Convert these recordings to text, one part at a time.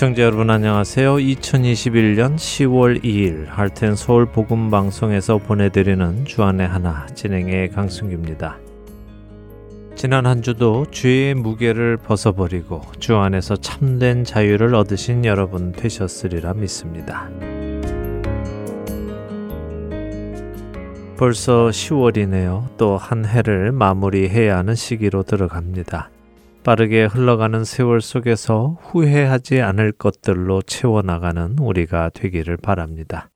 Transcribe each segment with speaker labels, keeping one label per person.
Speaker 1: 애청자 여러분 안녕하세요. 2021년 10월 2일 할텐 서울 복음 방송에서 보내드리는 주안의 하나 진행의 강승규입니다. 지난 한 주도 죄의 무게를 벗어버리고 주 안에서 참된 자유를 얻으신 여러분 되셨으리라 믿습니다. 벌써 10월이네요. 또 한 해를 마무리해야 하는 시기로 들어갑니다. 빠르게 흘러가는 세월 속에서 후회하지 않을 것들로 채워나가는 우리가 되기를 바랍니다.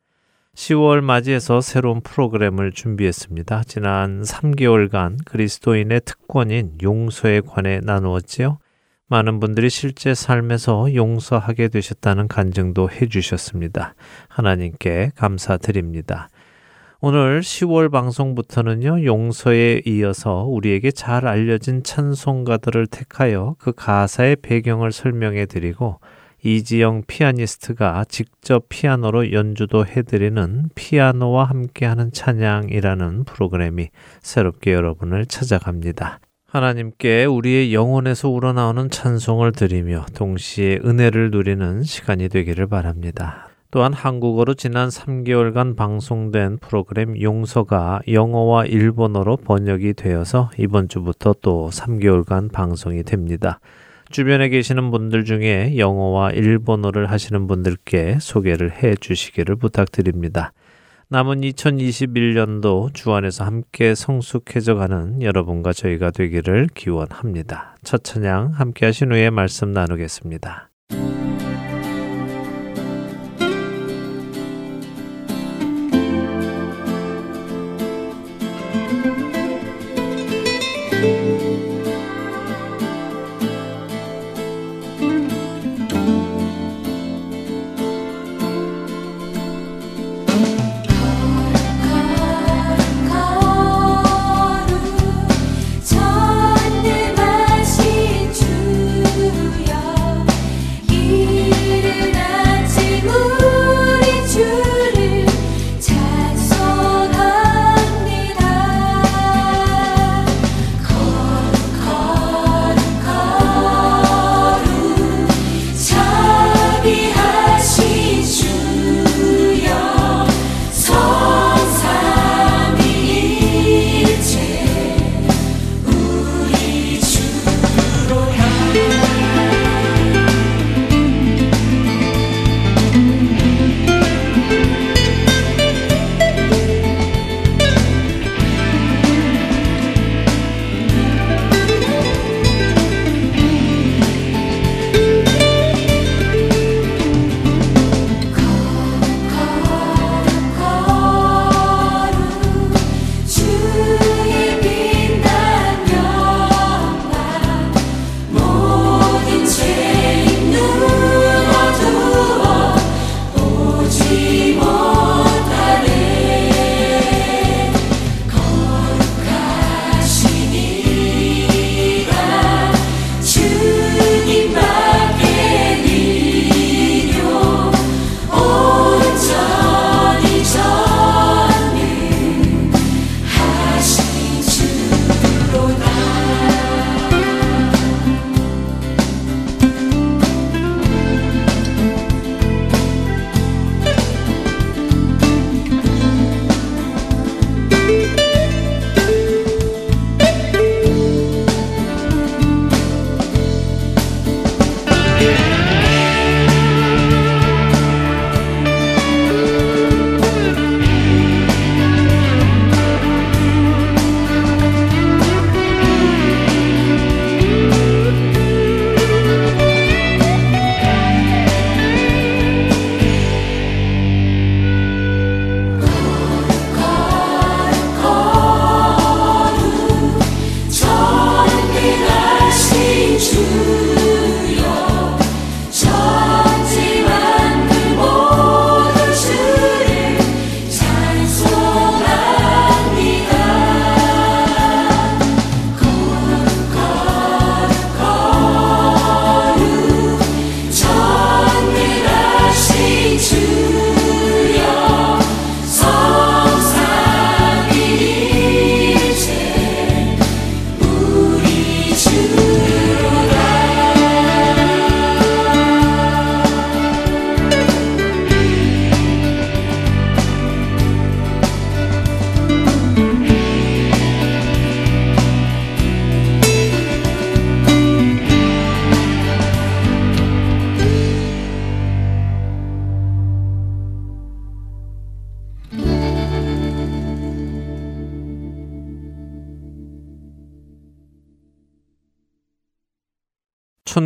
Speaker 1: 10월 맞이해서 새로운 프로그램을 준비했습니다. 지난 3개월간 그리스도인의 특권인 용서에 관해 나누었지요. 많은 분들이 실제 삶에서 용서하게 되셨다는 간증도 해주셨습니다. 하나님께 감사드립니다. 오늘 10월 방송부터는요, 용서에 이어서 우리에게 잘 알려진 찬송가들을 택하여 그 가사의 배경을 설명해 드리고, 이지영 피아니스트가 직접 피아노로 연주도 해드리는 피아노와 함께하는 찬양이라는 프로그램이 새롭게 여러분을 찾아갑니다. 하나님께 우리의 영혼에서 우러나오는 찬송을 드리며 동시에 은혜를 누리는 시간이 되기를 바랍니다. 또한 한국어로 지난 3개월간 방송된 프로그램 용서가 영어와 일본어로 번역이 되어서 이번 주부터 또 3개월간 방송이 됩니다. 주변에 계시는 분들 중에 영어와 일본어를 하시는 분들께 소개를 해 주시기를 부탁드립니다. 남은 2021년도 주 안에서 함께 성숙해져 가는 여러분과 저희가 되기를 기원합니다. 첫 찬양 함께 하신 후에 말씀 나누겠습니다.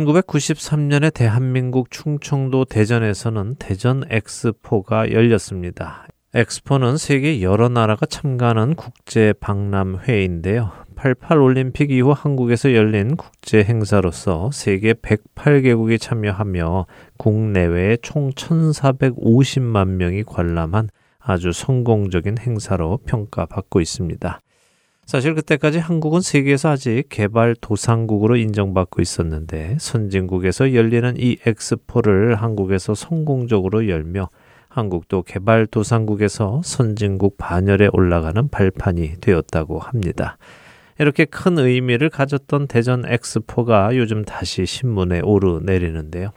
Speaker 1: 1993년에 대한민국 충청도 대전에서는 대전 엑스포가 열렸습니다. 엑스포는 세계 여러 나라가 참가하는 국제 박람회인데요. 88 올림픽 이후 한국에서 열린 국제 행사로서 세계 108개국이 참여하며 국내외에 총 1,450만 명이 관람한 아주 성공적인 행사로 평가받고 있습니다. 사실 그때까지 한국은 세계에서 아직 개발 도상국으로 인정받고 있었는데 선진국에서 열리는 이 엑스포를 한국에서 성공적으로 열며 한국도 개발 도상국에서 선진국 반열에 올라가는 발판이 되었다고 합니다. 이렇게 큰 의미를 가졌던 대전 엑스포가 요즘 다시 신문에 오르내리는데요.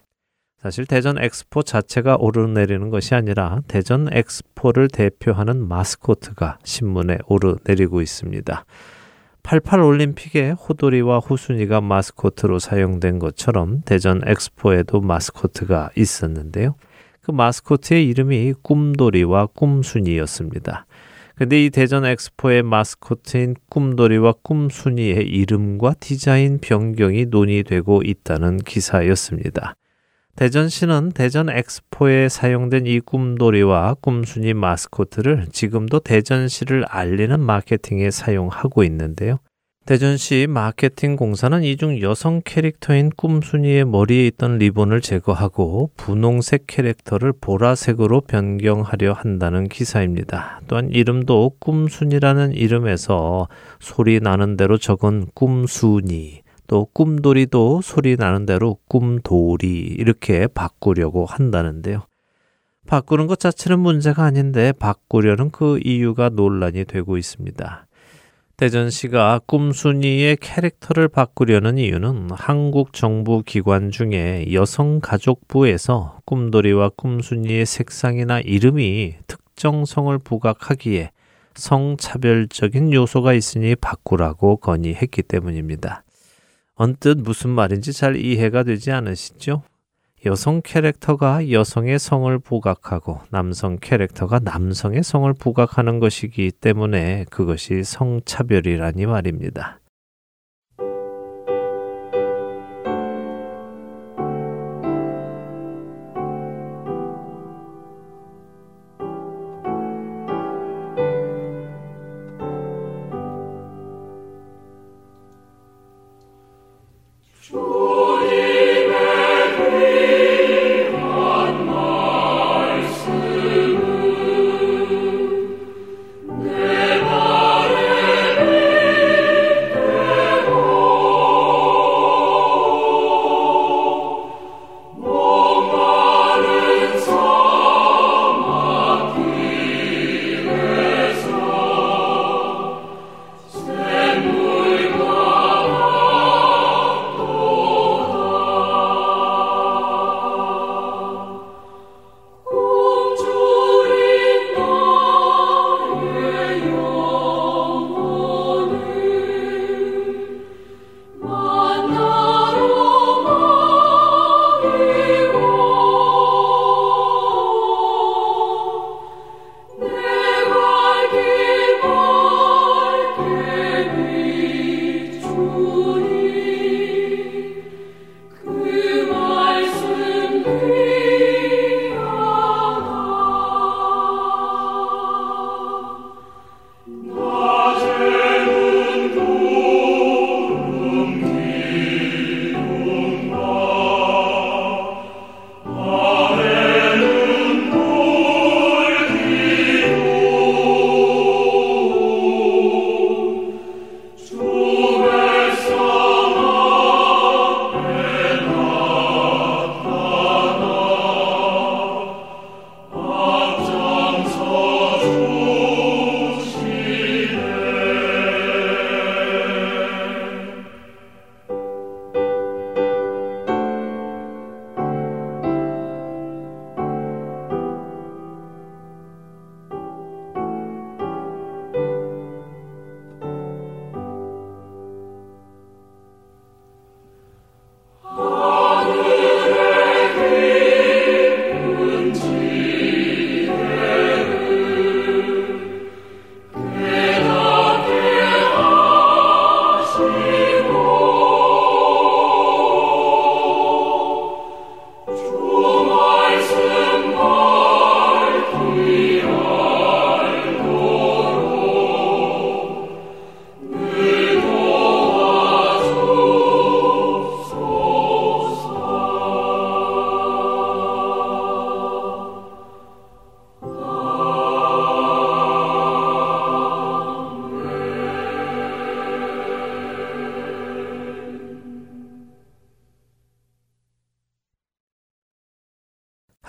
Speaker 1: 사실 대전 엑스포 자체가 오르내리는 것이 아니라 대전 엑스포를 대표하는 마스코트가 신문에 오르내리고 있습니다. 88 올림픽에 호돌이와 후순이가 마스코트로 사용된 것처럼 대전 엑스포에도 마스코트가 있었는데요. 그 마스코트의 이름이 꿈돌이와 꿈순이였습니다. 근데 이 대전 엑스포의 마스코트인 꿈돌이와 꿈순이의 이름과 디자인 변경이 논의되고 있다는 기사였습니다. 대전시는 대전 엑스포에 사용된 이 꿈돌이와 꿈순이 마스코트를 지금도 대전시를 알리는 마케팅에 사용하고 있는데요. 대전시 마케팅 공사는 이중 여성 캐릭터인 꿈순이의 머리에 있던 리본을 제거하고 분홍색 캐릭터를 보라색으로 변경하려 한다는 기사입니다. 또한 이름도 꿈순이라는 이름에서 소리 나는 대로 적은 꿈순이, 또 꿈돌이도 소리 나는 대로 꿈돌이 이렇게 바꾸려고 한다는데요. 바꾸는 것 자체는 문제가 아닌데 바꾸려는 그 이유가 논란이 되고 있습니다. 대전시가 꿈순이의 캐릭터를 바꾸려는 이유는 한국 정부 기관 중에 여성가족부에서 꿈돌이와 꿈순이의 색상이나 이름이 특정 성을 부각하기에 성차별적인 요소가 있으니 바꾸라고 건의했기 때문입니다. 언뜻 무슨 말인지 잘 이해가 되지 않으시죠? 여성 캐릭터가 여성의 성을 부각하고 남성 캐릭터가 남성의 성을 부각하는 것이기 때문에 그것이 성차별이라니 말입니다.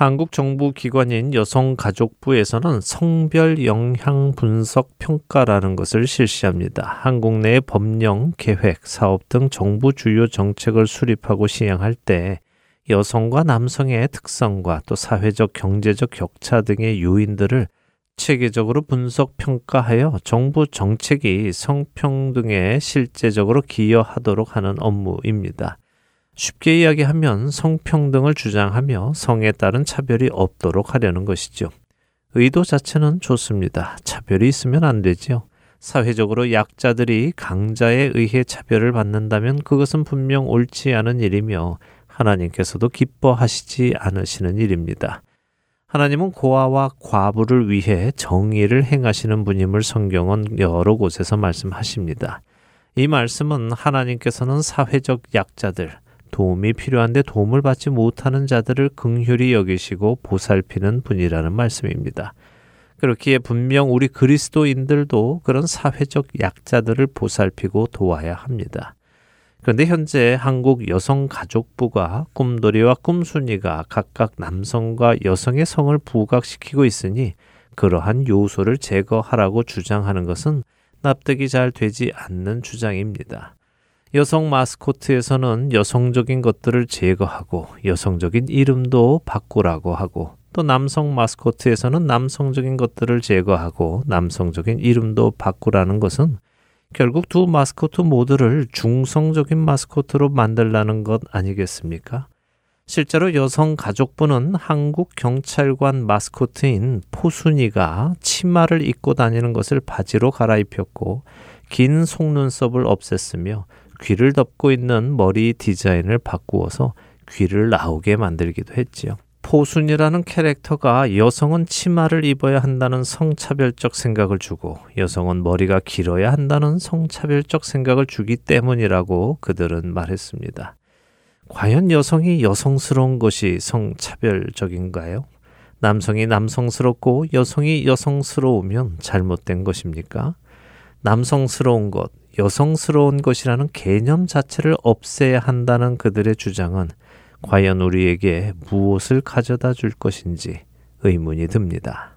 Speaker 1: 한국 정부 기관인 여성가족부에서는 성별 영향 분석 평가라는 것을 실시합니다. 한국 내 법령, 계획, 사업 등 정부 주요 정책을 수립하고 시행할 때 여성과 남성의 특성과 또 사회적 경제적 격차 등의 요인들을 체계적으로 분석 평가하여 정부 정책이 성평등에 실제적으로 기여하도록 하는 업무입니다. 쉽게 이야기하면 성평등을 주장하며 성에 따른 차별이 없도록 하려는 것이죠. 의도 자체는 좋습니다. 차별이 있으면 안 되지요. 사회적으로 약자들이 강자에 의해 차별을 받는다면 그것은 분명 옳지 않은 일이며 하나님께서도 기뻐하시지 않으시는 일입니다. 하나님은 고아와 과부를 위해 정의를 행하시는 분임을 성경은 여러 곳에서 말씀하십니다. 이 말씀은 하나님께서는 사회적 약자들, 도움이 필요한데 도움을 받지 못하는 자들을 긍휼히 여기시고 보살피는 분이라는 말씀입니다. 그렇기에 분명 우리 그리스도인들도 그런 사회적 약자들을 보살피고 도와야 합니다. 그런데 현재 한국 여성가족부가 꿈돌이와 꿈순이가 각각 남성과 여성의 성을 부각시키고 있으니 그러한 요소를 제거하라고 주장하는 것은 납득이 잘 되지 않는 주장입니다. 여성 마스코트에서는 여성적인 것들을 제거하고 여성적인 이름도 바꾸라고 하고 또 남성 마스코트에서는 남성적인 것들을 제거하고 남성적인 이름도 바꾸라는 것은 결국 두 마스코트 모두를 중성적인 마스코트로 만들라는 것 아니겠습니까? 실제로 여성 가족부는 한국 경찰관 마스코트인 포순이가 치마를 입고 다니는 것을 바지로 갈아입혔고 긴 속눈썹을 없앴으며 귀를 덮고 있는 머리 디자인을 바꾸어서 귀를 나오게 만들기도 했지요. 포순이라는 캐릭터가 여성은 치마를 입어야 한다는 성차별적 생각을 주고 여성은 머리가 길어야 한다는 성차별적 생각을 주기 때문이라고 그들은 말했습니다. 과연 여성이 여성스러운 것이 성차별적인가요? 남성이 남성스럽고 여성이 여성스러우면 잘못된 것입니까? 남성스러운 것, 여성스러운 것이라는 개념 자체를 없애야 한다는 그들의 주장은 과연 우리에게 무엇을 가져다 줄 것인지 의문이 듭니다.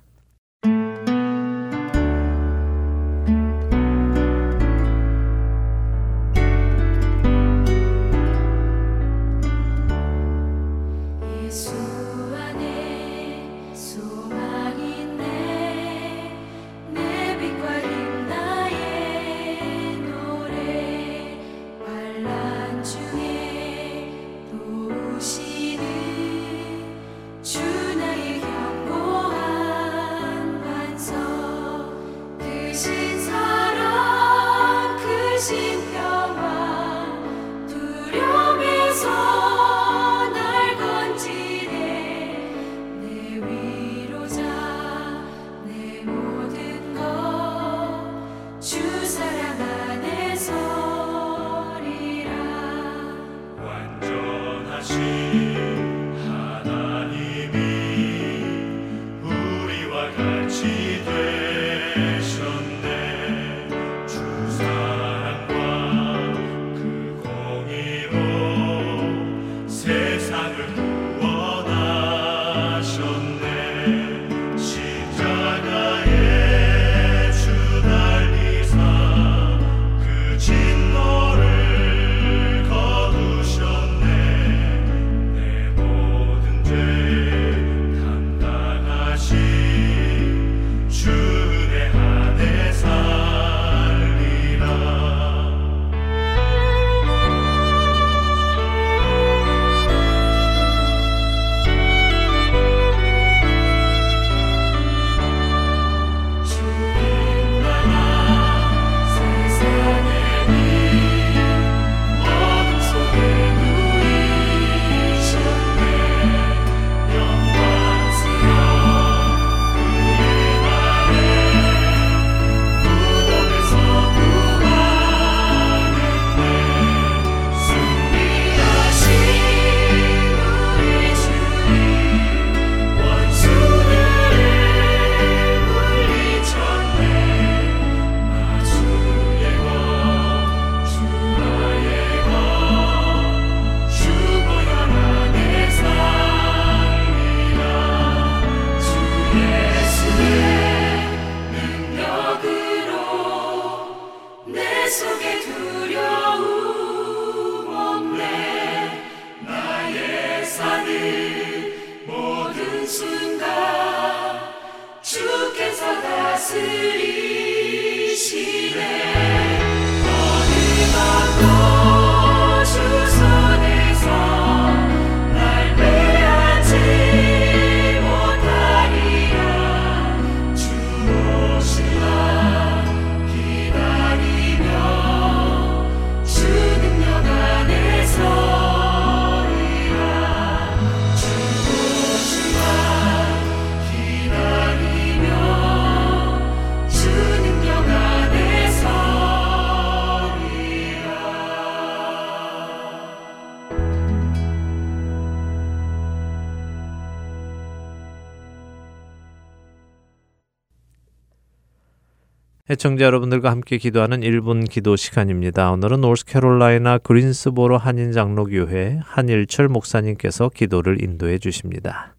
Speaker 1: 애청자 여러분들과 함께 기도하는 1분 기도 시간입니다. 오늘은 노스캐롤라이나 그린스보로 한인 장로교회 한일철 목사님께서 기도를 인도해 주십니다.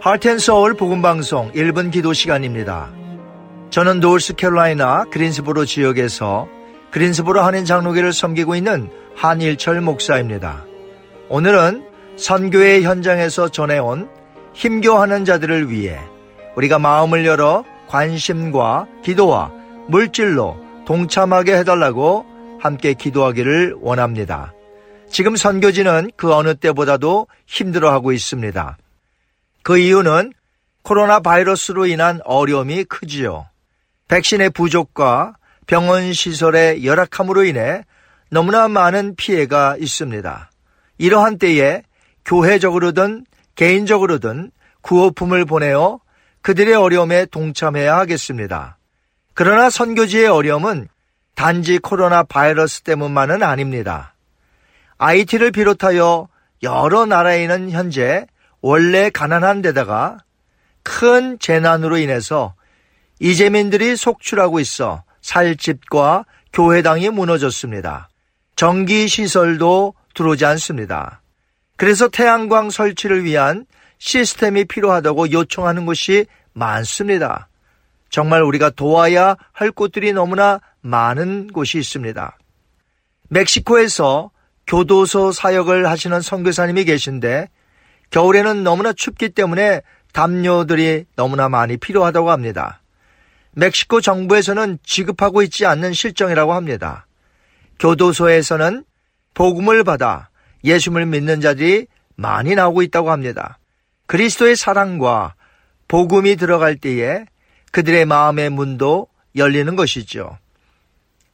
Speaker 2: 하트앤서울 복음방송 1분 기도 시간입니다. 저는 노스캐롤라이나 그린스보로 지역에서 그린스보로 한인 장로교를 섬기고 있는 한일철 목사입니다. 오늘은 선교의 현장에서 전해온 힘겨워하는 자들을 위해 우리가 마음을 열어 관심과 기도와 물질로 동참하게 해달라고 함께 기도하기를 원합니다. 지금 선교지는 그 어느 때보다도 힘들어하고 있습니다. 그 이유는 코로나 바이러스로 인한 어려움이 크지요. 백신의 부족과 병원 시설의 열악함으로 인해 너무나 많은 피해가 있습니다. 이러한 때에 교회적으로든 개인적으로든 구호품을 보내어 그들의 어려움에 동참해야 하겠습니다. 그러나 선교지의 어려움은 단지 코로나 바이러스 때문만은 아닙니다. IT를 비롯하여 여러 나라에는 현재 원래 가난한 데다가 큰 재난으로 인해서 이재민들이 속출하고 있어 살 집과 교회당이 무너졌습니다. 전기 시설도 들어오지 않습니다. 그래서 태양광 설치를 위한 시스템이 필요하다고 요청하는 곳이 많습니다. 정말 우리가 도와야 할 곳들이 너무나 많은 곳이 있습니다. 멕시코에서 교도소 사역을 하시는 선교사님이 계신데 겨울에는 너무나 춥기 때문에 담요들이 너무나 많이 필요하다고 합니다. 멕시코 정부에서는 지급하고 있지 않는 실정이라고 합니다. 교도소에서는 복음을 받아 예수를 믿는 자들이 많이 나오고 있다고 합니다. 그리스도의 사랑과 복음이 들어갈 때에 그들의 마음의 문도 열리는 것이죠.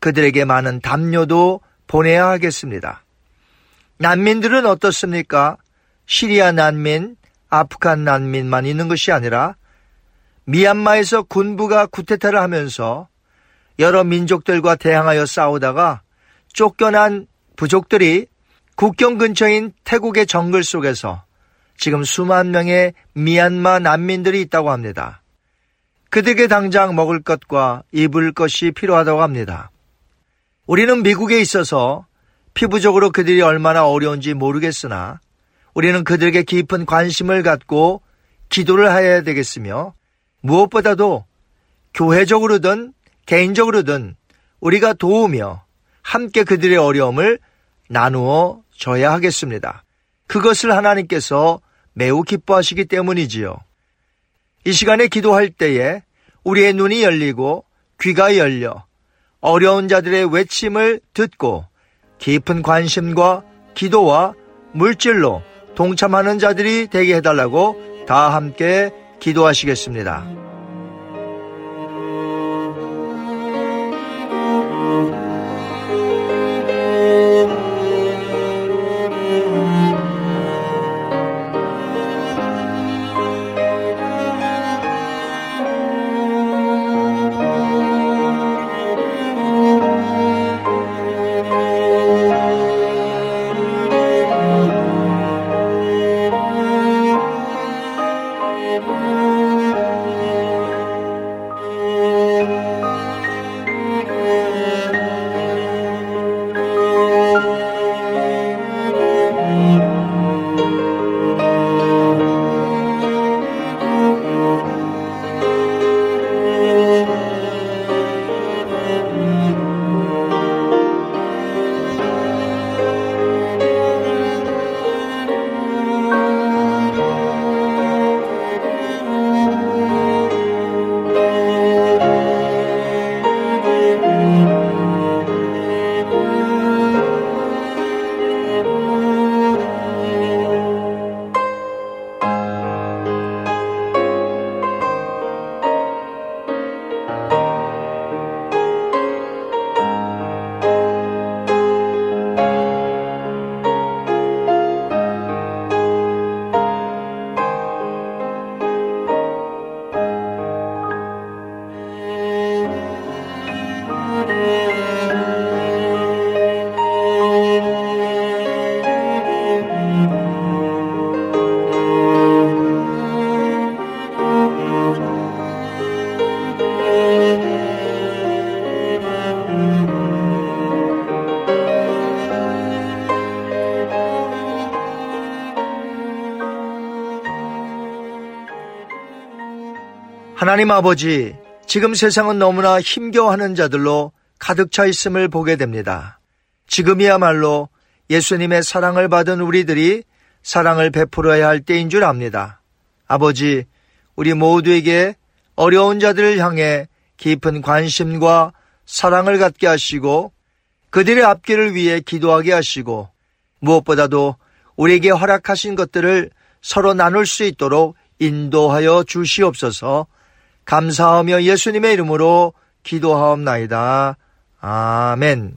Speaker 2: 그들에게 많은 담요도 보내야 하겠습니다. 난민들은 어떻습니까? 시리아 난민, 아프간 난민만 있는 것이 아니라 미얀마에서 군부가 구테타를 하면서 여러 민족들과 대항하여 싸우다가 쫓겨난 부족들이 국경 근처인 태국의 정글 속에서 지금 수만 명의 미얀마 난민들이 있다고 합니다. 그들에게 당장 먹을 것과 입을 것이 필요하다고 합니다. 우리는 미국에 있어서 피부적으로 그들이 얼마나 어려운지 모르겠으나 우리는 그들에게 깊은 관심을 갖고 기도를 해야 되겠으며 무엇보다도 교회적으로든 개인적으로든 우리가 도우며 함께 그들의 어려움을 나누어 줘야 하겠습니다. 그것을 하나님께서 매우 기뻐하시기 때문이지요. 이 시간에 기도할 때에 우리의 눈이 열리고 귀가 열려 어려운 자들의 외침을 듣고 깊은 관심과 기도와 물질로 동참하는 자들이 되게 해달라고 다 함께 기도하시겠습니다.
Speaker 3: 하나님 아버지, 지금 세상은 너무나 힘겨워하는 자들로 가득 차 있음을 보게 됩니다. 지금이야말로 예수님의 사랑을 받은 우리들이 사랑을 베풀어야 할 때인 줄 압니다. 아버지, 우리 모두에게 어려운 자들을 향해 깊은 관심과 사랑을 갖게 하시고 그들의 앞길을 위해 기도하게 하시고 무엇보다도 우리에게 허락하신 것들을 서로 나눌 수 있도록 인도하여 주시옵소서 감사하며 예수님의 이름으로 기도하옵나이다. 아멘.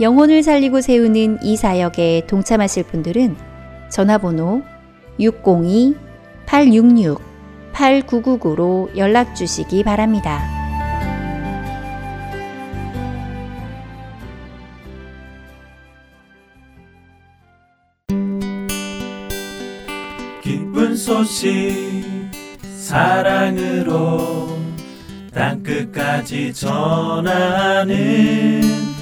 Speaker 4: 영혼을 살리고 세우는 이 사역에 동참하실 분들은 전화번호 602-866-8999로 연락 주시기 바랍니다.
Speaker 5: 기쁜 소식 사랑으로 땅 끝까지 전하는 아랜소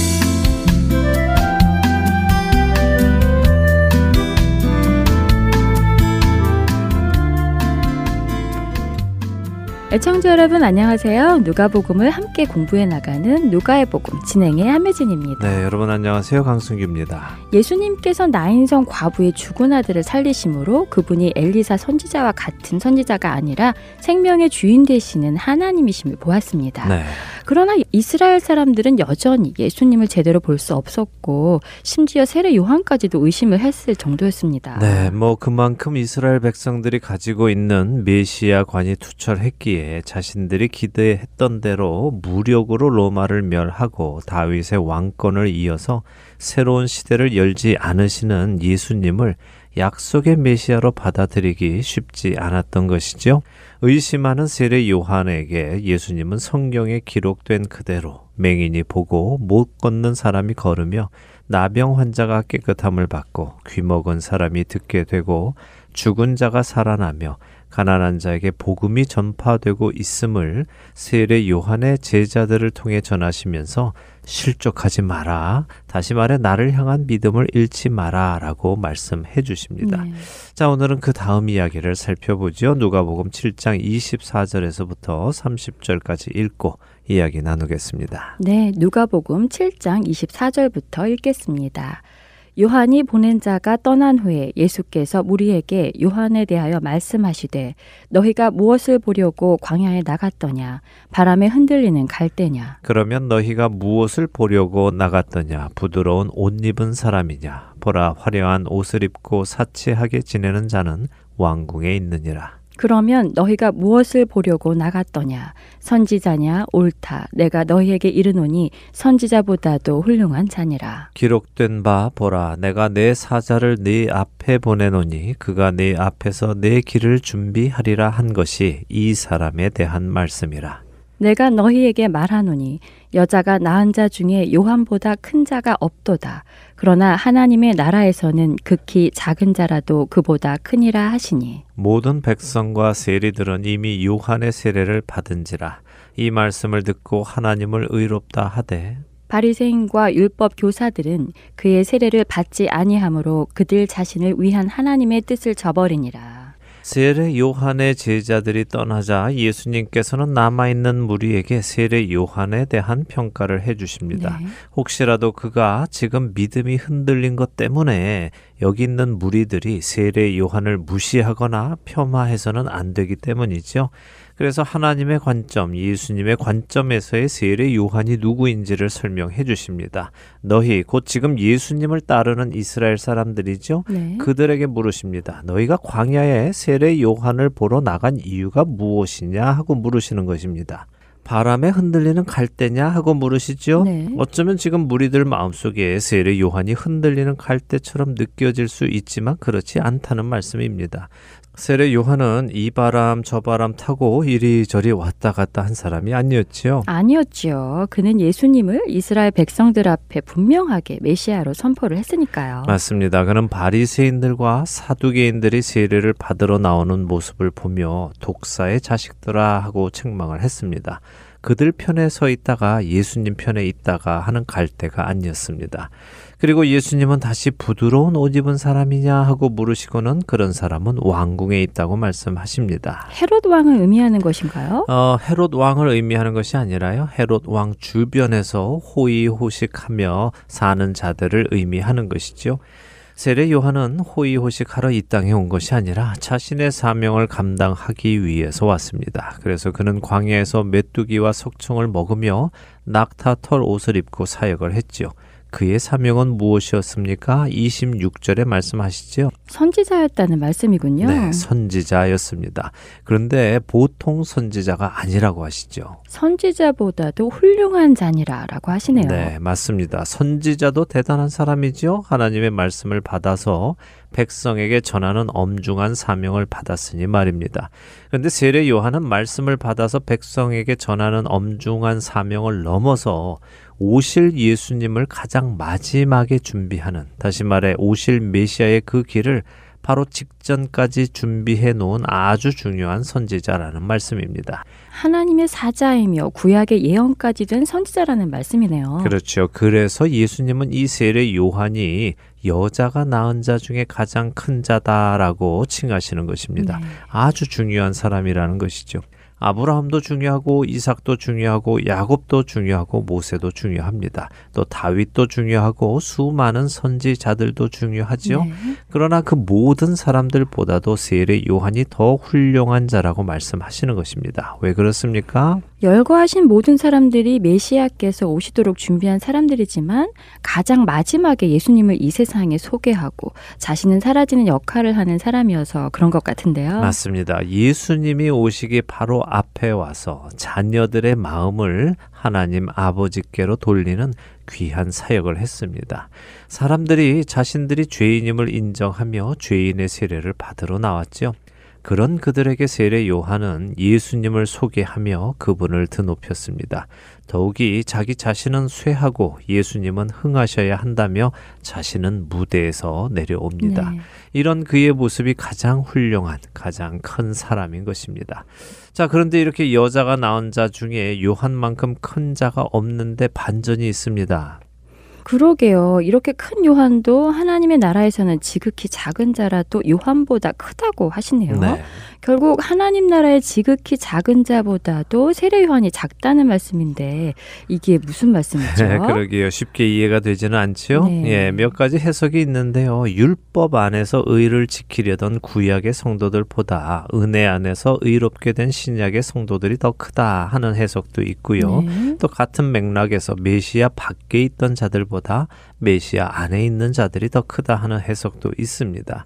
Speaker 6: 애청자 여러분 안녕하세요. 누가복음을 함께 공부해 나가는 누가의 복음 진행의 함혜진입니다.
Speaker 1: 네, 여러분 안녕하세요. 강승규입니다.
Speaker 6: 예수님께서 나인성 과부의 죽은 아들을 살리심으로 그분이 엘리사 선지자와 같은 선지자가 아니라 생명의 주인 되시는 하나님이심을 보았습니다.
Speaker 1: 네.
Speaker 6: 그러나 이스라엘 사람들은 여전히 예수님을 제대로 볼 수 없었고 심지어 세례 요한까지도 의심을 했을 정도였습니다.
Speaker 1: 네, 뭐 그만큼 이스라엘 백성들이 가지고 있는 메시아관이 투철했기에 자신들이 기대했던 대로 무력으로 로마를 멸하고 다윗의 왕권을 이어서 새로운 시대를 열지 않으시는 예수님을 약속의 메시아로 받아들이기 쉽지 않았던 것이죠. 의심하는 세례 요한에게 예수님은 성경에 기록된 그대로 맹인이 보고 못 걷는 사람이 걸으며 나병 환자가 깨끗함을 받고 귀먹은 사람이 듣게 되고 죽은 자가 살아나며 가난한 자에게 복음이 전파되고 있음을 세례 요한의 제자들을 통해 전하시면서 실족하지 마라. 다시 말해 나를 향한 믿음을 잃지 마라라고 말씀해 주십니다.
Speaker 6: 네.
Speaker 1: 자, 오늘은 그 다음 이야기를 살펴보죠. 누가복음 7장 24절에서부터 30절까지 읽고 이야기 나누겠습니다.
Speaker 6: 네, 누가복음 7장 24절부터 읽겠습니다. 요한이 보낸 자가 떠난 후에 예수께서 무리에게 요한에 대하여 말씀하시되 너희가 무엇을 보려고 광야에 나갔더냐? 바람에 흔들리는 갈대냐?
Speaker 1: 그러면 너희가 무엇을 보려고 나갔더냐? 부드러운 옷 입은 사람이냐? 보라 화려한 옷을 입고 사치하게 지내는 자는 왕궁에 있느니라
Speaker 6: 그러면 너희가 무엇을 보려고 나갔더냐? 선지자냐? 옳다. 내가 너희에게 이르노니 선지자보다도 훌륭한 자니라.
Speaker 1: 기록된 바 보라. 내가 내 사자를 네 앞에 보내노니 그가 네 앞에서 내 길을 준비하리라 한 것이 이 사람에 대한 말씀이라
Speaker 6: 내가 너희에게 말하노니 여자가 낳은 자 중에 요한보다 큰 자가 없도다. 그러나 하나님의 나라에서는 극히 작은 자라도 그보다 크니라 하시니.
Speaker 1: 모든 백성과 세리들은 이미 요한의 세례를 받은지라 이 말씀을 듣고 하나님을 의롭다 하되
Speaker 6: 바리새인과 율법 교사들은 그의 세례를 받지 아니하므로 그들 자신을 위한 하나님의 뜻을 저버리니라.
Speaker 1: 세례 요한의 제자들이 떠나자 예수님께서는 남아있는 무리에게 세례 요한에 대한 평가를 해 주십니다.
Speaker 6: 네.
Speaker 1: 혹시라도 그가 지금 믿음이 흔들린 것 때문에 여기 있는 무리들이 세례 요한을 무시하거나 폄하해서는 안 되기 때문이죠. 그래서 하나님의 관점, 예수님의 관점에서의 세례 요한이 누구인지를 설명해 주십니다. 너희 곧 지금 예수님을 따르는 이스라엘 사람들이죠.
Speaker 6: 네.
Speaker 1: 그들에게 물으십니다. 너희가 광야에 세례 요한을 보러 나간 이유가 무엇이냐 하고 물으시는 것입니다. 바람에 흔들리는 갈대냐 하고 물으시죠.
Speaker 6: 네.
Speaker 1: 어쩌면 지금 무리들 마음속에 세례 요한이 흔들리는 갈대처럼 느껴질 수 있지만 그렇지 않다는 말씀입니다. 세례 요한은 이 바람 저 바람 타고 이리저리 왔다 갔다 한 사람이 아니었지요.
Speaker 6: 아니었지요. 그는 예수님을 이스라엘 백성들 앞에 분명하게 메시아로 선포를 했으니까요.
Speaker 1: 맞습니다. 그는 바리새인들과 사두개인들이 세례를 받으러 나오는 모습을 보며 독사의 자식들아 하고 책망을 했습니다. 그들 편에 서 있다가 예수님 편에 있다가 하는 갈대가 아니었습니다. 그리고 예수님은 다시 부드러운 옷 입은 사람이냐 하고 물으시고는 그런 사람은 왕궁에 있다고 말씀하십니다.
Speaker 6: 헤롯 왕을 의미하는 것인가요?
Speaker 1: 어, 헤롯 왕을 의미하는 것이 아니라요. 헤롯 왕 주변에서 호의호식하며 사는 자들을 의미하는 것이죠. 세례 요한은 호의호식하러 이 땅에 온 것이 아니라 자신의 사명을 감당하기 위해서 왔습니다. 그래서 그는 광야에서 메뚜기와 석청을 먹으며 낙타 털 옷을 입고 사역을 했지요. 그의 사명은 무엇이었습니까? 26절에 말씀하시죠.
Speaker 6: 선지자였다는 말씀이군요.
Speaker 1: 네, 선지자였습니다. 그런데 보통 선지자가 아니라고 하시죠.
Speaker 6: 선지자보다도 훌륭한 자니라라고 하시네요.
Speaker 1: 네, 맞습니다. 선지자도 대단한 사람이지요. 하나님의 말씀을 받아서 백성에게 전하는 엄중한 사명을 받았으니 말입니다. 그런데 세례 요한은 말씀을 받아서 백성에게 전하는 엄중한 사명을 넘어서 오실 예수님을 가장 마지막에 준비하는 다시 말해 오실 메시아의 그 길을 바로 직전까지 준비해 놓은 아주 중요한 선지자라는 말씀입니다.
Speaker 6: 하나님의 사자이며 구약의 예언까지 된 선지자라는 말씀이네요.
Speaker 1: 그렇죠. 그래서 예수님은 이 세례 요한이 여자가 낳은 자 중에 가장 큰 자다라고 칭하시는 것입니다.
Speaker 6: 네.
Speaker 1: 아주 중요한 사람이라는 것이죠. 아브라함도 중요하고 이삭도 중요하고 야곱도 중요하고 모세도 중요합니다. 또 다윗도 중요하고 수많은 선지자들도 중요하지요.
Speaker 6: 네.
Speaker 1: 그러나 그 모든 사람들보다도 세례 요한이 더 훌륭한 자라고 말씀하시는 것입니다. 왜 그렇습니까?
Speaker 6: 열거하신 모든 사람들이 메시아께서 오시도록 준비한 사람들이지만 가장 마지막에 예수님을 이 세상에 소개하고 자신은 사라지는 역할을 하는 사람이어서 그런 것 같은데요.
Speaker 1: 맞습니다. 예수님이 오시기 바로 앞에 와서 자녀들의 마음을 하나님 아버지께로 돌리는 귀한 사역을 했습니다. 사람들이 자신들이 죄인임을 인정하며 죄인의 세례를 받으러 나왔죠. 그런 그들에게 세례 요한은 예수님을 소개하며 그분을 드높였습니다. 더욱이 자기 자신은 쇠하고 예수님은 흥하셔야 한다며 자신은 무대에서 내려옵니다.
Speaker 6: 네.
Speaker 1: 이런 그의 모습이 가장 훌륭한, 가장 큰 사람인 것입니다. 자, 그런데 이렇게 여자가 낳은 자 중에 요한만큼 큰 자가 없는데 반전이 있습니다.
Speaker 6: 그러게요. 이렇게 큰 요한도 하나님의 나라에서는 지극히 작은 자라도 요한보다 크다고 하시네요.
Speaker 1: 네.
Speaker 6: 결국 하나님 나라의 지극히 작은 자보다도 세례 요한이 작다는 말씀인데 이게 무슨 말씀이죠?
Speaker 1: 네, 그러게요. 쉽게 이해가 되지는 않죠.
Speaker 6: 네.
Speaker 1: 예, 몇 가지 해석이 있는데요. 율법 안에서 의를 지키려던 구약의 성도들보다 은혜 안에서 의롭게 된 신약의 성도들이 더 크다 하는 해석도 있고요.
Speaker 6: 네.
Speaker 1: 또 같은 맥락에서 메시아 밖에 있던 자들보다 메시아 안에 있는 자들이 더 크다 하는 해석도 있습니다.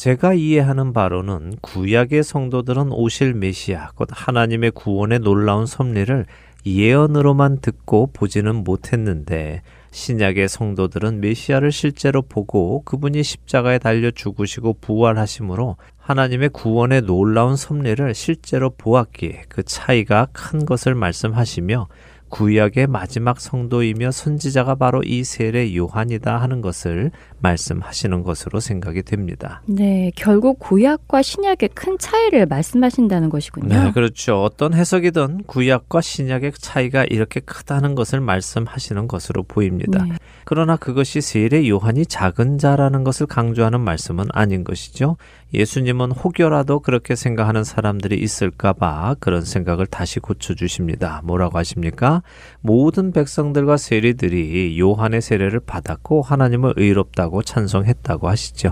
Speaker 1: 제가 이해하는 바로는 구약의 성도들은 오실 메시아, 곧 하나님의 구원의 놀라운 섭리를 예언으로만 듣고 보지는 못했는데 신약의 성도들은 메시아를 실제로 보고 그분이 십자가에 달려 죽으시고 부활하심으로 하나님의 구원의 놀라운 섭리를 실제로 보았기에 그 차이가 큰 것을 말씀하시며 구약의 마지막 성도이며 선지자가 바로 이 세례 요한이다 하는 것을 말씀하시는 것으로 생각이 됩니다.
Speaker 6: 네, 결국 구약과 신약의 큰 차이를 말씀하신다는 것이군요.
Speaker 1: 네, 그렇죠. 어떤 해석이든 구약과 신약의 차이가 이렇게 크다는 것을 말씀하시는 것으로 보입니다.
Speaker 6: 네.
Speaker 1: 그러나 그것이 세례 요한이 작은 자라는 것을 강조하는 말씀은 아닌 것이죠. 예수님은 혹여라도 그렇게 생각하는 사람들이 있을까봐 그런 생각을 다시 고쳐주십니다. 뭐라고 하십니까? 모든 백성들과 세리들이 요한의 세례를 받았고 하나님을 의롭다고 찬송했다고 하시죠.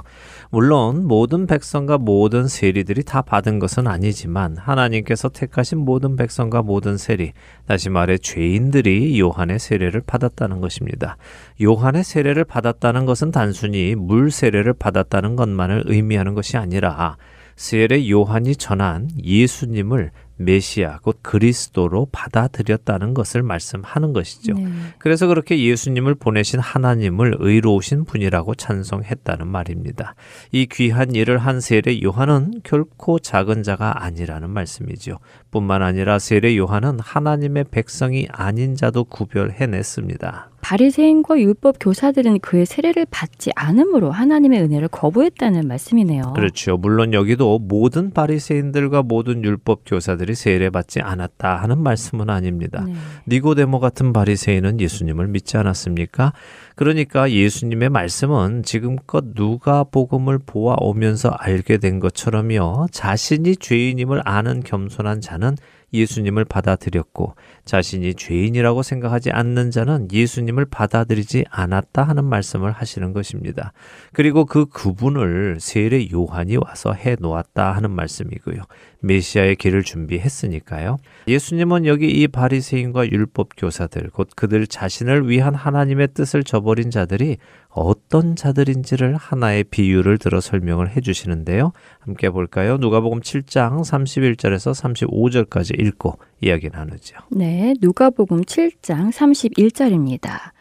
Speaker 1: 물론 모든 백성과 모든 세리들이 다 받은 것은 아니지만 하나님께서 택하신 모든 백성과 모든 세리, 다시 말해 죄인들이 요한의 세례를 받았다는 것입니다. 요한의 세례를 받았다는 것은 단순히 물 세례를 받았다는 것만을 의미하는 것이 아니라 세례 요한이 전한 예수님을 메시아 곧 그리스도로 받아들였다는 것을 말씀하는 것이죠.
Speaker 6: 네.
Speaker 1: 그래서 그렇게 예수님을 보내신 하나님을 의로우신 분이라고 찬송했다는 말입니다. 이 귀한 일을 한 세례 요한은 결코 작은 자가 아니라는 말씀이죠. 뿐만 아니라 세례 요한은 하나님의 백성이 아닌 자도 구별해냈습니다.
Speaker 6: 바리새인과 율법 교사들은 그의 세례를 받지 않으므로 하나님의 은혜를 거부했다는 말씀이네요.
Speaker 1: 그렇죠. 물론 여기도 모든 바리새인들과 모든 율법 교사들이 세례 받지 않았다 하는 말씀은 아닙니다.
Speaker 6: 네.
Speaker 1: 니고데모 같은 바리새인은 예수님을 믿지 않았습니까? 그러니까 예수님의 말씀은 지금껏 누가 복음을 보아 오면서 알게 된 것처럼요. 자신이 죄인임을 아는 겸손한 자는 예수님을 받아들였고 자신이 죄인이라고 생각하지 않는 자는 예수님을 받아들이지 않았다 하는 말씀을 하시는 것입니다. 그리고 그 구분을 세례 요한이 와서 해 놓았다 하는 말씀이고요. 메시아의 길을 준비했으니까요. 예수님은 여기 이 바리새인과 율법 교사들 곧 그들 자신을 위한 하나님의 뜻을 저버린 자들이 어떤 자들인지를 하나의 비유를 들어 설명을 해 주시는데요. 함께 볼까요? 누가복음 7장 31절에서 35절까지 읽고 이야기 나누죠.
Speaker 6: 네, 누가복음 7장 31절입니다.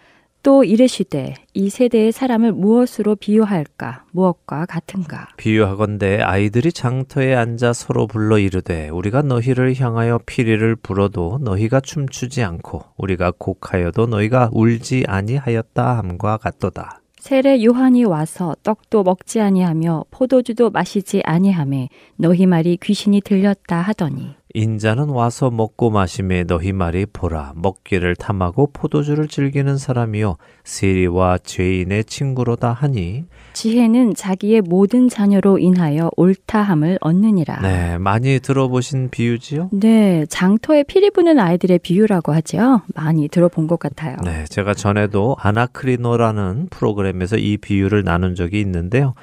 Speaker 6: 또 이르시되 이 세대의 사람을 무엇으로 비유할까? 무엇과 같은가?
Speaker 1: 비유하건대 아이들이 장터에 앉아 서로 불러 이르되 우리가 너희를 향하여 피리를 불어도 너희가 춤추지 않고 우리가 곡하여도 너희가 울지 아니하였다 함과 같도다.
Speaker 6: 세례 요한이 와서 떡도 먹지 아니하며 포도주도 마시지 아니하매 너희 말이 귀신이 들렸다 하더니
Speaker 1: 인자는 와서 먹고 마심에 너희 말이 보라 먹기를 탐하고 포도주를 즐기는 사람이요 세리와 죄인의 친구로다 하니
Speaker 6: 지혜는 자기의 모든 자녀로 인하여 옳다함을 얻느니라.
Speaker 1: 네, 많이 들어보신 비유지요?
Speaker 6: 네, 장터에 피리 부는 아이들의 비유라고 하죠. 많이 들어본 것 같아요.
Speaker 1: 네, 제가 전에도 아나크리노라는 프로그램에서 이 비유를 나눈 적이 있는데요.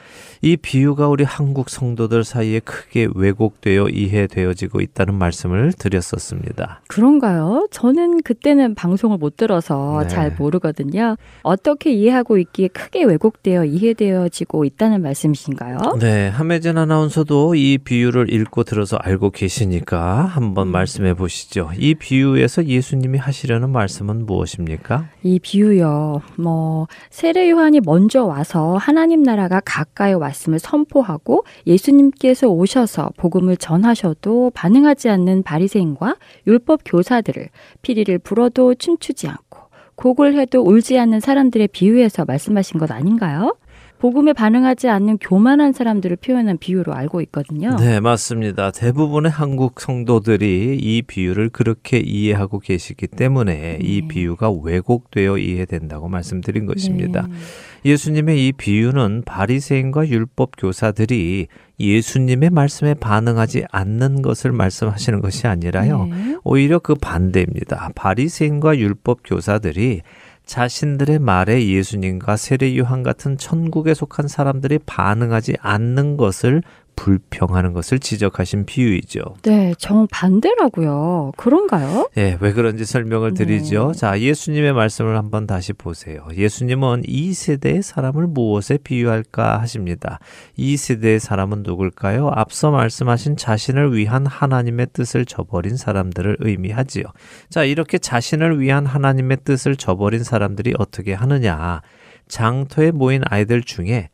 Speaker 1: 이 비유가 우리 한국 성도들 사이에 크게 왜곡되어 이해되어지고 있다는 말씀을 드렸었습니다.
Speaker 6: 그런가요? 저는 그때는 방송을 못 들어서
Speaker 1: 네.
Speaker 6: 잘 모르거든요. 어떻게 이해하고 있기에 크게 왜곡되어 이해되어지고 있다는 말씀이신가요?
Speaker 1: 네, 함혜진 아나운서도 이 비유를 읽고 들어서 알고 계시니까 한번 말씀해 보시죠. 이 비유에서 예수님이 하시려는 말씀은 무엇입니까?
Speaker 6: 이 비유요. 뭐 세례 요한이 먼저 와서 하나님 나라가 가까이 왔 음을 선포하고 예수님께서 오셔서 복음을 전하셔도 반응하지 않는 바리새인과 율법 교사들을 피리를 불어도 춤추지 않고 곡을 해도 울지 않는 사람들의 비유에서 말씀하신 것 아닌가요? 복음에 반응하지 않는 교만한 사람들을 표현한 비유로 알고 있거든요.
Speaker 1: 네, 맞습니다. 대부분의 한국 성도들이 이 비유를 그렇게 이해하고 계시기 때문에 이
Speaker 6: 네.
Speaker 1: 비유가 왜곡되어 이해된다고 말씀드린 것입니다.
Speaker 6: 네.
Speaker 1: 예수님의 이 비유는 바리새인과 율법 교사들이 예수님의 말씀에 반응하지 않는 것을 말씀하시는 것이 아니라요.
Speaker 6: 네.
Speaker 1: 오히려 그 반대입니다. 바리새인과 율법 교사들이 자신들의 말에 예수님과 세례 요한 같은 천국에 속한 사람들이 반응하지 않는 것을 불평하는 것을 지적하신 비유이죠.
Speaker 6: 네, 정반대라고요. 그런가요?
Speaker 1: 예, 왜 그런지 설명을 드리죠.
Speaker 6: 네.
Speaker 1: 자, 예수님의 말씀을 한번 다시 보세요. 예수님은 이 세대의 사람을 무엇에 비유할까 하십니다. 이 세대의 사람은 누굴까요? 앞서 말씀하신 자신을 위한 하나님의 뜻을 저버린 사람들을 의미하지요. 자, 이렇게 자신을 위한 하나님의 뜻을 저버린 사람들이 어떻게 하느냐? 장터에 모인 아이들 중에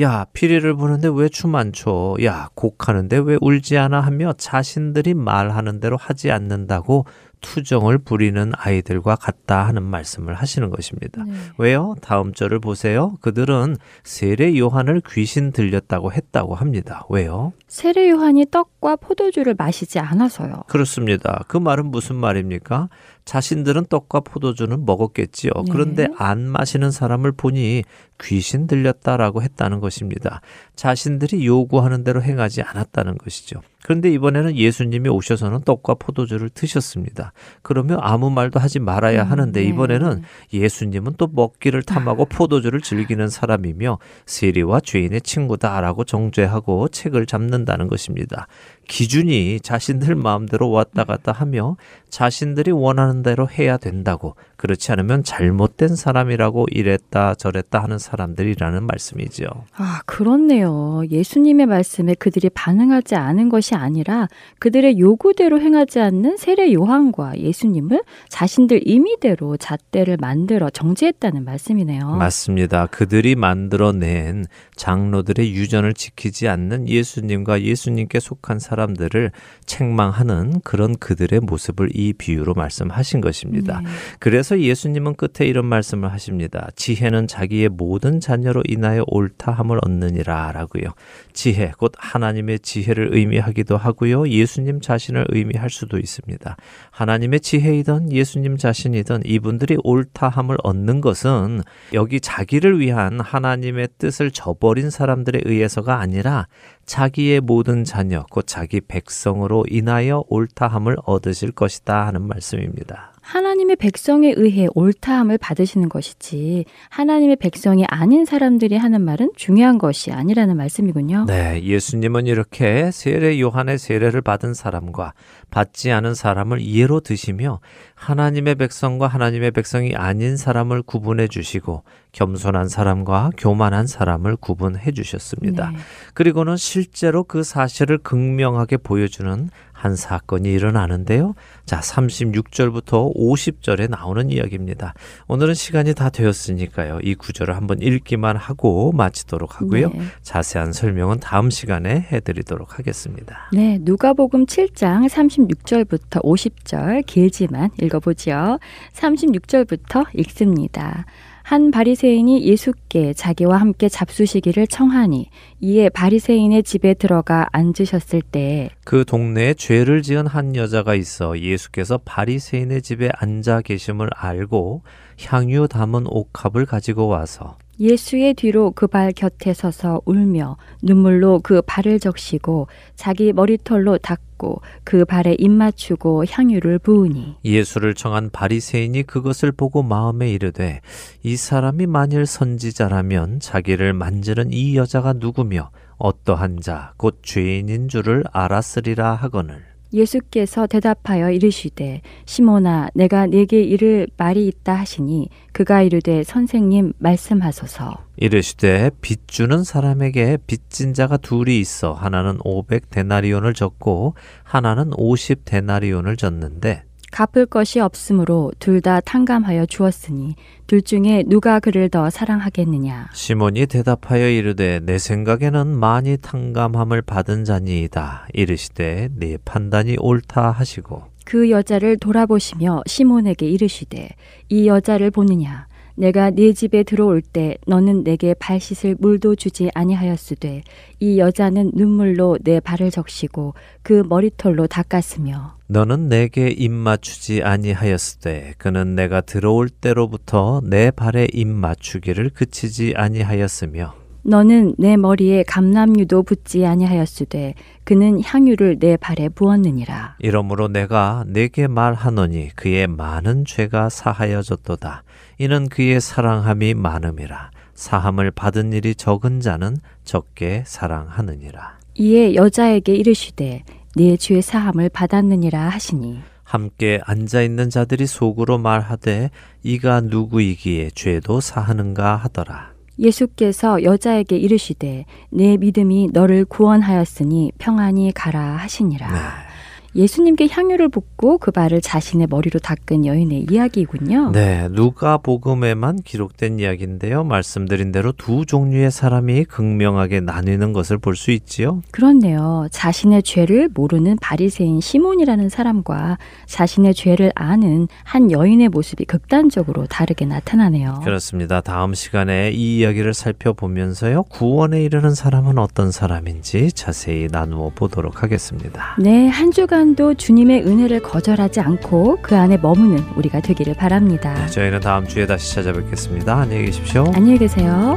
Speaker 1: 야, 피리를 부는데 왜 춤 안 춰? 야, 곡하는데 왜 울지 않아? 하며 자신들이 말하는 대로 하지 않는다고 투정을 부리는 아이들과 같다 하는 말씀을 하시는 것입니다.
Speaker 6: 네.
Speaker 1: 왜요? 다음 절을 보세요. 그들은 세례 요한을 귀신 들렸다고 했다고 합니다. 왜요?
Speaker 6: 세례 요한이 떡과 포도주를 마시지 않아서요.
Speaker 1: 그렇습니다. 그 말은 무슨 말입니까? 자신들은 떡과 포도주는 먹었겠지요.
Speaker 6: 네.
Speaker 1: 그런데 안 마시는 사람을 보니 귀신 들렸다라고 했다는 것입니다. 자신들이 요구하는 대로 행하지 않았다는 것이죠. 그런데 이번에는 예수님이 오셔서는 떡과 포도주를 드셨습니다. 그러면 아무 말도 하지 말아야
Speaker 6: 음,
Speaker 1: 하는데
Speaker 6: 네.
Speaker 1: 이번에는 예수님은 또 먹기를 탐하고 포도주를 즐기는 사람이며 세리와 죄인의 친구다라고 정죄하고 책을 잡는다는 것입니다. 기준이 자신들 마음대로 왔다 갔다 하며 자신들이 원하는 대로 해야 된다고 그렇지 않으면 잘못된 사람이라고 이랬다 저랬다 하는 사람들이라는 말씀이죠.
Speaker 6: 아, 그렇네요. 예수님의 말씀에 그들이 반응하지 않은 것이 아니라 그들의 요구대로 행하지 않는 세례 요한과 예수님을 자신들 임의대로 잣대를 만들어 정죄했다는 말씀이네요.
Speaker 1: 맞습니다. 그들이 만들어낸 장로들의 유전을 지키지 않는 예수님과 예수님께 속한 사람들을 책망하는 그런 그들의 모습을 이 비유로 말씀하신 것입니다.
Speaker 6: 네.
Speaker 1: 그래서 예수님은 끝에 이런 말씀을 하십니다. 지혜는 자기의 모든 자녀로 인하여 옳다함을 얻느니라 라고요. 지혜, 곧 하나님의 지혜를 의미하기도 하고요. 예수님 자신을 의미할 수도 있습니다. 하나님의 지혜이든 예수님 자신이든 이분들이 옳다함을 얻는 것은 여기 자기를 위한 하나님의 뜻을 저버린 사람들에 의해서가 아니라 자기의 모든 자녀 곧 자기 백성으로 인하여 옳다함을 얻으실 것이다 하는 말씀입니다.
Speaker 6: 하나님의 백성에 의해 옳다함을 받으시는 것이지 하나님의 백성이 아닌 사람들이 하는 말은 중요한 것이 아니라는 말씀이군요.
Speaker 1: 네, 예수님은 이렇게 세례 요한의 세례를 받은 사람과 받지 않은 사람을 예로 드시며 하나님의 백성과 하나님의 백성이 아닌 사람을 구분해 주시고 겸손한 사람과 교만한 사람을 구분해 주셨습니다. 네. 그리고는 실제로 그 사실을 극명하게 보여주는 한 사건이 일어나는데요. 자, 36절부터 50절에 나오는 이야기입니다. 오늘은 시간이 다 되었으니까요. 이 구절을 한번 읽기만 하고 마치도록 하고요. 네. 자세한 설명은 다음 시간에 해드리도록 하겠습니다.
Speaker 6: 네, 누가복음 7장 36절부터 50절 길지만 읽어보지요. 36절부터 읽습니다. 한 바리새인이 예수께 자기와 함께 잡수시기를 청하니 이에 바리새인의 집에 들어가 앉으셨을
Speaker 1: 때그 동네에 죄를 지은 한 여자가 있어 예수께서 바리새인의 집에 앉아 계심을 알고 향유 담은 옥합을 가지고 와서
Speaker 6: 예수의 뒤로 그 발 곁에 서서 울며 눈물로 그 발을 적시고 자기 머리털로 닦고 그 발에 입 맞추고 향유를 부으니
Speaker 1: 예수를 청한 바리새인이 그것을 보고 마음에 이르되 이 사람이 만일 선지자라면 자기를 만지는 이 여자가 누구며 어떠한 자 곧 죄인인 줄을 알았으리라 하거늘
Speaker 6: 예수께서 대답하여 이르시되 시몬아 내가 네게 이를 말이 있다 하시니 그가 이르되 선생님 말씀하소서.
Speaker 1: 이르시되 빚 주는 사람에게 빚진 자가 둘이 있어 하나는 오백 데나리온을 졌고 하나는 오십 데나리온을 졌는데
Speaker 6: 갚을 것이 없으므로 둘 다 탕감하여 주었으니 둘 중에 누가 그를 더 사랑하겠느냐?
Speaker 1: 시몬이 대답하여 이르되 내 생각에는 많이 탕감함을 받은 자니이다. 이르시되 네 판단이 옳다 하시고.
Speaker 6: 그 여자를 돌아보시며 시몬에게 이르시되 이 여자를 보느냐 내가 네 집에 들어올 때 너는 내게 발 씻을 물도 주지 아니하였으되 이 여자는 눈물로 내 발을 적시고 그 머리털로 닦았으며
Speaker 1: 너는 내게 입 맞추지 아니하였으되 그는 내가 들어올 때로부터 내 발에 입 맞추기를 그치지 아니하였으며
Speaker 6: 너는 내 머리에 감람유도 붓지 아니하였으되 그는 향유를 내 발에 부었느니라.
Speaker 1: 이러므로 내가 내게 말하노니 그의 많은 죄가 사하여졌도다. 이는 그의 사랑함이 많음이라. 사함을 받은 일이 적은 자는 적게 사랑하느니라.
Speaker 6: 이에 여자에게 이르시되 네 죄 사함을 받았느니라 하시니
Speaker 1: 함께 앉아 있는 자들이 속으로 말하되 이가 누구이기에 죄도 사하는가 하더라.
Speaker 6: 예수께서 여자에게 이르시되 내 믿음이 너를 구원하였으니 평안히 가라 하시니라. 네. 예수님께 향유를 붓고 그 발을 자신의 머리로 닦은 여인의 이야기군요.
Speaker 1: 네, 누가 복음에만 기록된 이야기인데요. 말씀드린 대로 두 종류의 사람이 극명하게 나뉘는 것을 볼 수 있지요.
Speaker 6: 그렇네요. 자신의 죄를 모르는 바리새인 시몬이라는 사람과 자신의 죄를 아는 한 여인의 모습이 극단적으로 다르게 나타나네요.
Speaker 1: 그렇습니다. 다음 시간에 이 이야기를 살펴보면서요. 구원에 이르는 사람은 어떤 사람인지 자세히 나누어 보도록 하겠습니다.
Speaker 6: 네, 한 주간 시간도 주님의 은혜를 거절하지 않고 그 안에 머무는 우리가 되기를 바랍니다.
Speaker 1: 네, 저희는 다음 주에 다시 찾아뵙겠습니다. 안녕히 계십시오.
Speaker 6: 안녕히 계세요.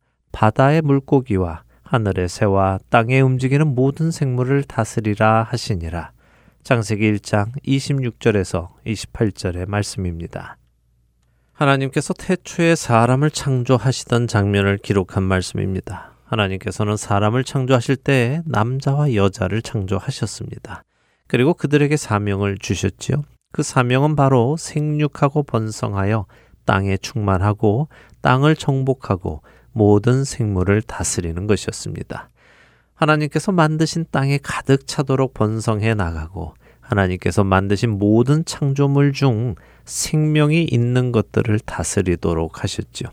Speaker 1: 바다의 물고기와 하늘의 새와 땅에 움직이는 모든 생물을 다스리라 하시니라. 창세기 1장 26절에서 28절의 말씀입니다. 하나님께서 태초에 사람을 창조하시던 장면을 기록한 말씀입니다. 하나님께서는 사람을 창조하실 때 남자와 여자를 창조하셨습니다. 그리고 그들에게 사명을 주셨지요. 그 사명은 바로 생육하고 번성하여 땅에 충만하고 땅을 정복하고 모든 생물을 다스리는 것이었습니다. 하나님께서 만드신 땅에 가득 차도록 번성해 나가고 하나님께서 만드신 모든 창조물 중 생명이 있는 것들을 다스리도록 하셨죠.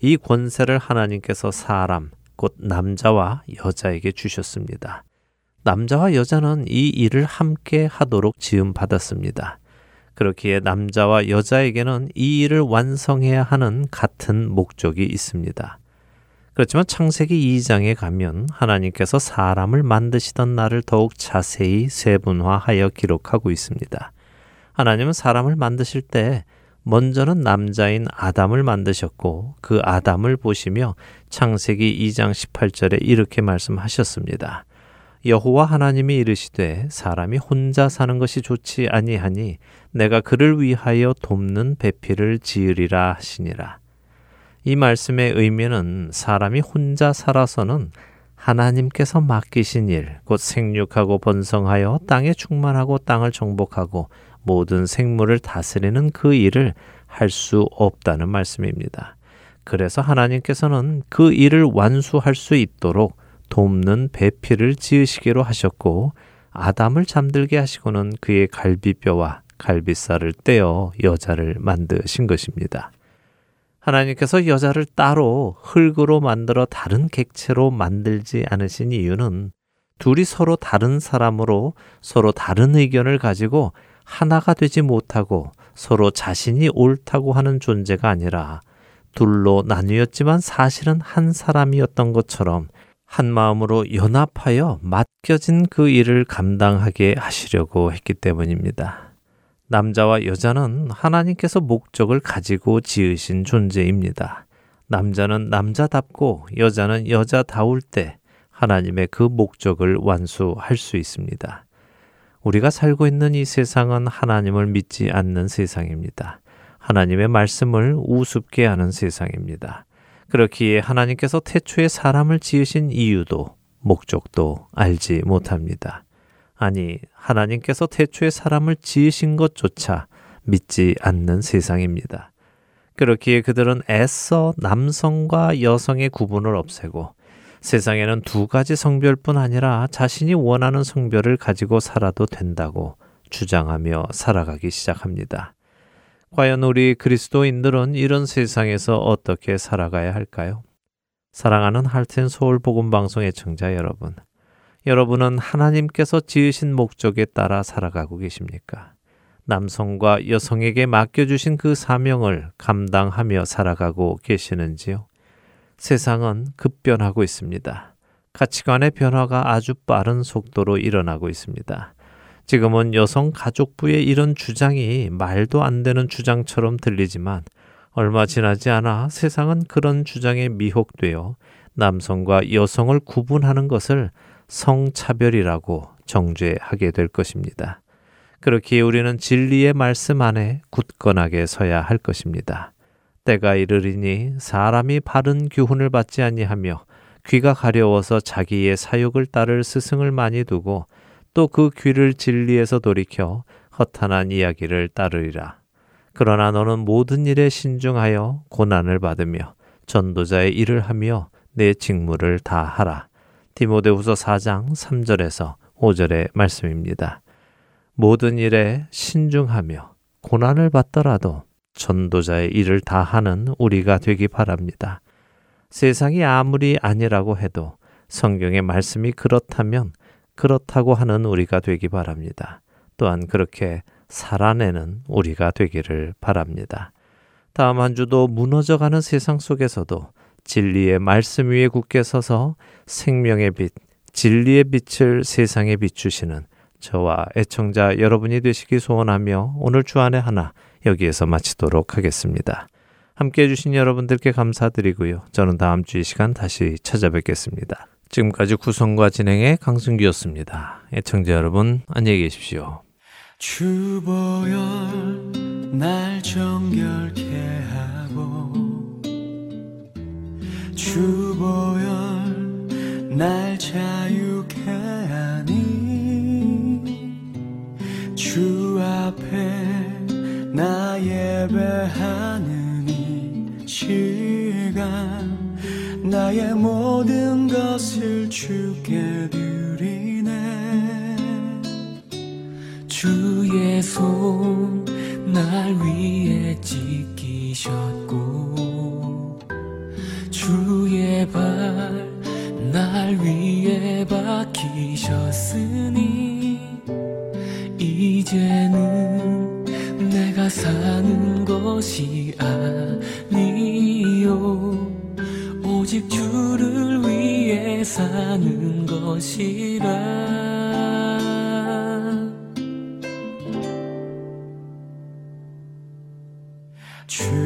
Speaker 1: 이 권세를 하나님께서 사람, 곧 남자와 여자에게 주셨습니다. 남자와 여자는 이 일을 함께 하도록 지음 받았습니다. 그렇기에 남자와 여자에게는 이 일을 완성해야 하는 같은 목적이 있습니다. 그렇지만 창세기 2장에 가면 하나님께서 사람을 만드시던 날을 더욱 자세히 세분화하여 기록하고 있습니다. 하나님은 사람을 만드실 때 먼저는 남자인 아담을 만드셨고 그 아담을 보시며 창세기 2장 18절에 이렇게 말씀하셨습니다. 여호와 하나님이 이르시되 사람이 혼자 사는 것이 좋지 아니하니 내가 그를 위하여 돕는 배필을 지으리라 하시니라. 이 말씀의 의미는 사람이 혼자 살아서는 하나님께서 맡기신 일, 곧 생육하고 번성하여 땅에 충만하고 땅을 정복하고 모든 생물을 다스리는 그 일을 할 수 없다는 말씀입니다. 그래서 하나님께서는 그 일을 완수할 수 있도록 돕는 배필을 지으시기로 하셨고 아담을 잠들게 하시고는 그의 갈비뼈와 갈비살을 떼어 여자를 만드신 것입니다. 하나님께서 여자를 따로 흙으로 만들어 다른 객체로 만들지 않으신 이유는 둘이 서로 다른 사람으로 서로 다른 의견을 가지고 하나가 되지 못하고 서로 자신이 옳다고 하는 존재가 아니라 둘로 나뉘었지만 사실은 한 사람이었던 것처럼 한 마음으로 연합하여 맡겨진 그 일을 감당하게 하시려고 했기 때문입니다. 남자와 여자는 하나님께서 목적을 가지고 지으신 존재입니다. 남자는 남자답고 여자는 여자다울 때 하나님의 그 목적을 완수할 수 있습니다. 우리가 살고 있는 이 세상은 하나님을 믿지 않는 세상입니다. 하나님의 말씀을 우습게 하는 세상입니다. 그렇기에 하나님께서 태초에 사람을 지으신 이유도 목적도 알지 못합니다. 아니, 하나님께서 태초에 사람을 지으신 것조차 믿지 않는 세상입니다. 그렇기에 그들은 애써 남성과 여성의 구분을 없애고 세상에는 두 가지 성별뿐 아니라 자신이 원하는 성별을 가지고 살아도 된다고 주장하며 살아가기 시작합니다. 과연 우리 그리스도인들은 이런 세상에서 어떻게 살아가야 할까요? 사랑하는 할텐 서울 복음 방송의 청자 여러분. 여러분은 하나님께서 지으신 목적에 따라 살아가고 계십니까? 남성과 여성에게 맡겨주신 그 사명을 감당하며 살아가고 계시는지요? 세상은 급변하고 있습니다. 가치관의 변화가 아주 빠른 속도로 일어나고 있습니다. 지금은 여성 가족부의 이런 주장이 말도 안 되는 주장처럼 들리지만 얼마 지나지 않아 세상은 그런 주장에 미혹되어 남성과 여성을 구분하는 것을 성차별이라고 정죄하게 될 것입니다. 그렇기에 우리는 진리의 말씀 안에 굳건하게 서야 할 것입니다. 때가 이르리니 사람이 바른 교훈을 받지 아니하며 귀가 가려워서 자기의 사욕을 따를 스승을 많이 두고 또 그 귀를 진리에서 돌이켜 허탄한 이야기를 따르리라. 그러나 너는 모든 일에 신중하여 고난을 받으며 전도자의 일을 하며 내 직무를 다 하라. 디모데후서 4장 3절에서 5절의 말씀입니다. 모든 일에 신중하며 고난을 받더라도 전도자의 일을 다 하는 우리가 되기 바랍니다. 세상이 아무리 아니라고 해도 성경의 말씀이 그렇다면 그렇다고 하는 우리가 되기 바랍니다. 또한 그렇게 살아내는 우리가 되기를 바랍니다. 다음 한 주도 무너져가는 세상 속에서도 진리의 말씀 위에 굳게 서서 생명의 빛, 진리의 빛을 세상에 비추시는 저와 애청자 여러분이 되시기 소원하며 오늘 주안의 하나 여기에서 마치도록 하겠습니다. 함께 해주신 여러분들께 감사드리고요. 저는 다음 주 이 시간 다시 찾아뵙겠습니다. 지금까지 구성과 진행의 강승기였습니다. 애청자 여러분, 안녕히 계십시오.
Speaker 5: 주보열 날 정결케 하고 주보열 날 자유케 하니 주 앞에 나 예배하는 이 시간 나의 모든 것을 주께 드리네. 주의 손 날 위에 지키셨고 주의 발 날 위에 박히셨으니 이제는 내가 사는 것이 아니요. 오직 주를 위해 사는 것이라. 주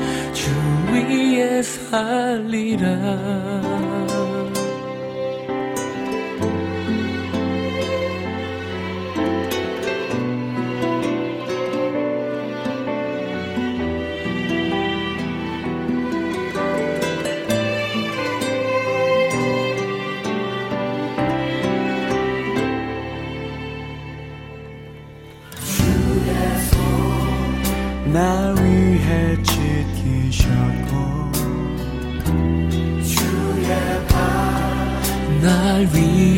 Speaker 5: 위에 살리라. 날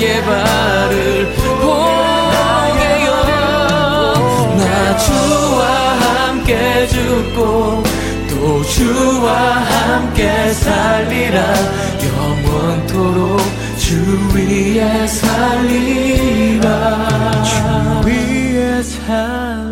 Speaker 5: 나의 발을 포개요. 나 주와 함께 죽고 또 주와 함께 살리라. 영원토록 주 위에 살리라. 주 위에 살리라